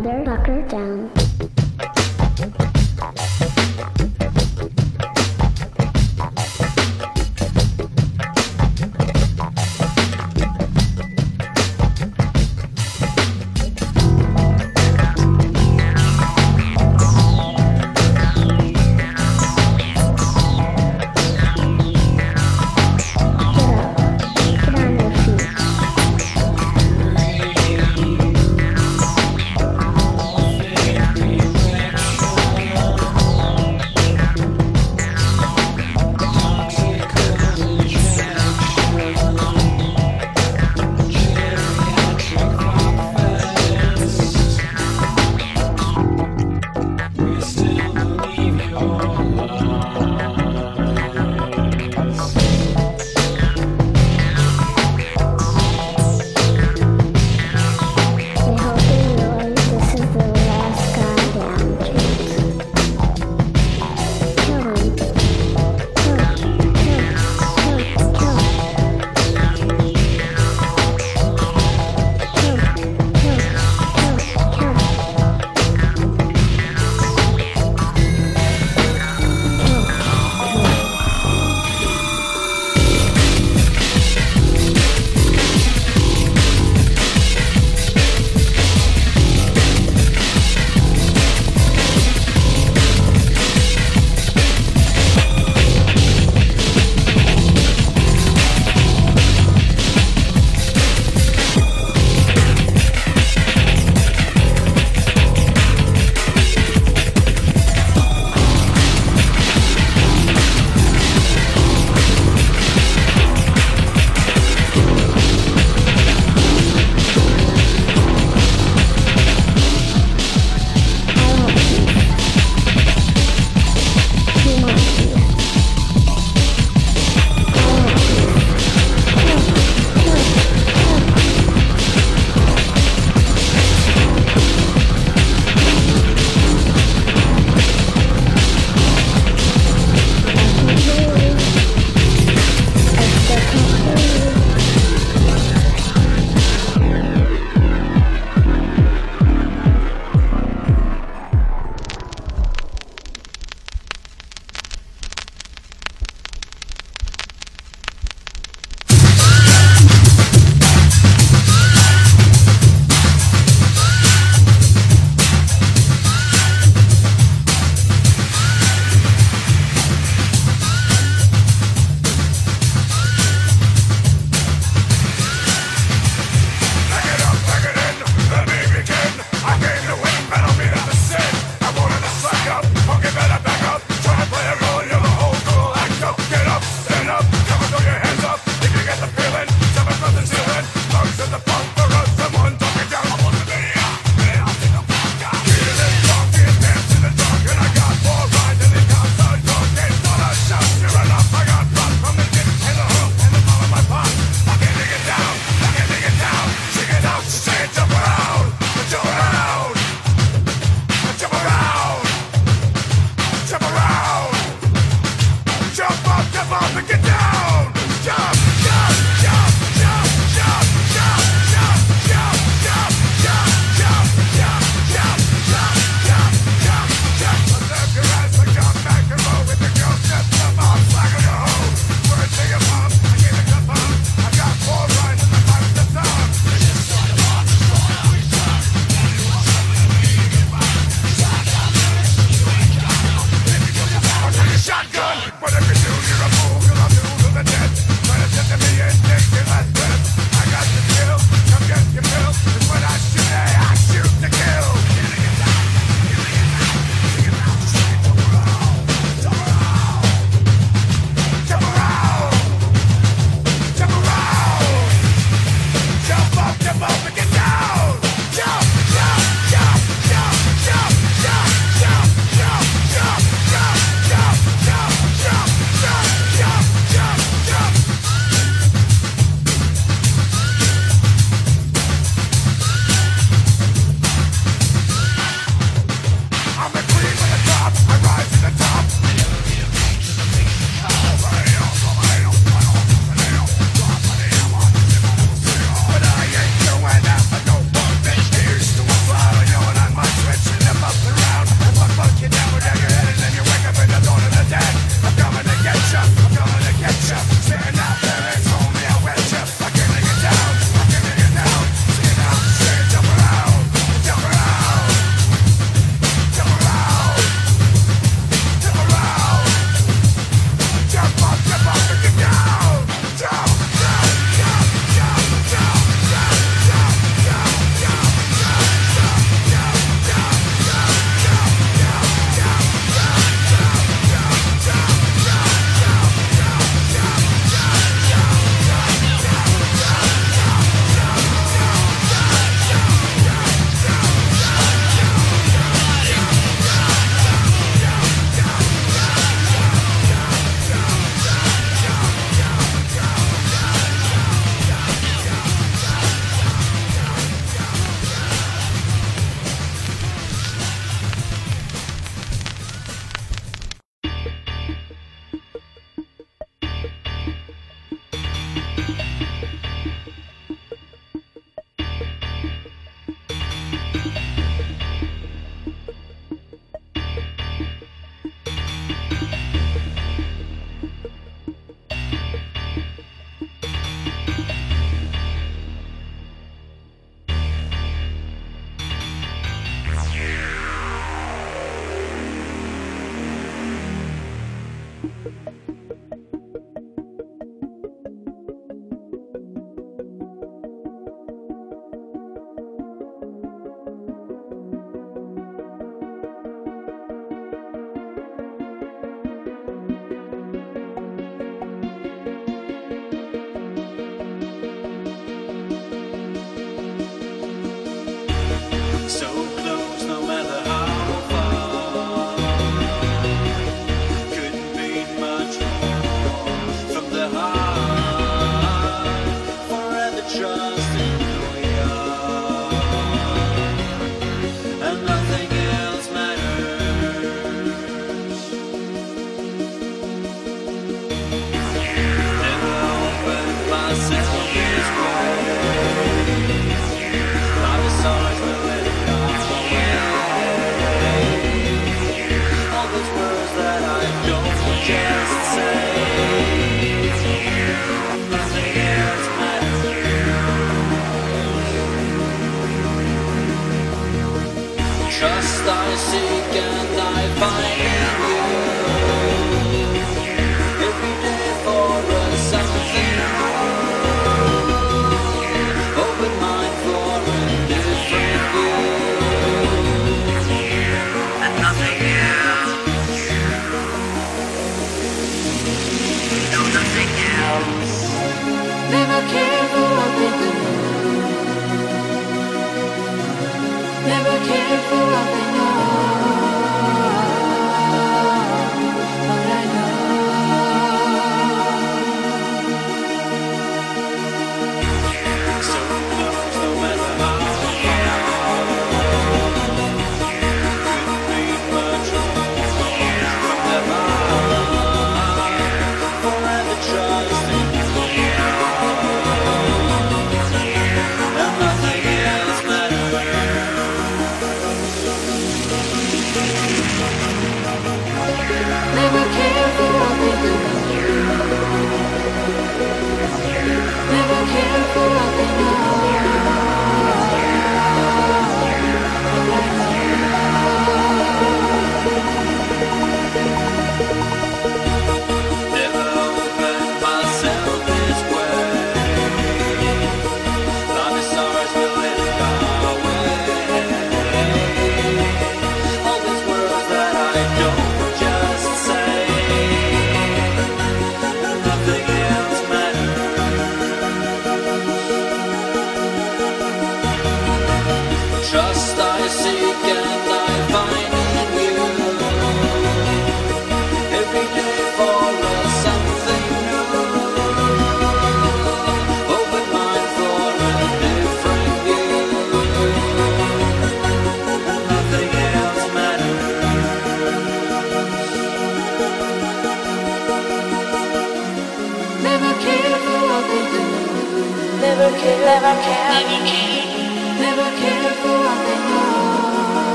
tear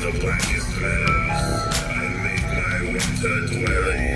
the blackest lands. I make my winter dwelling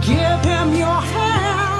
Give him your hands.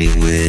It with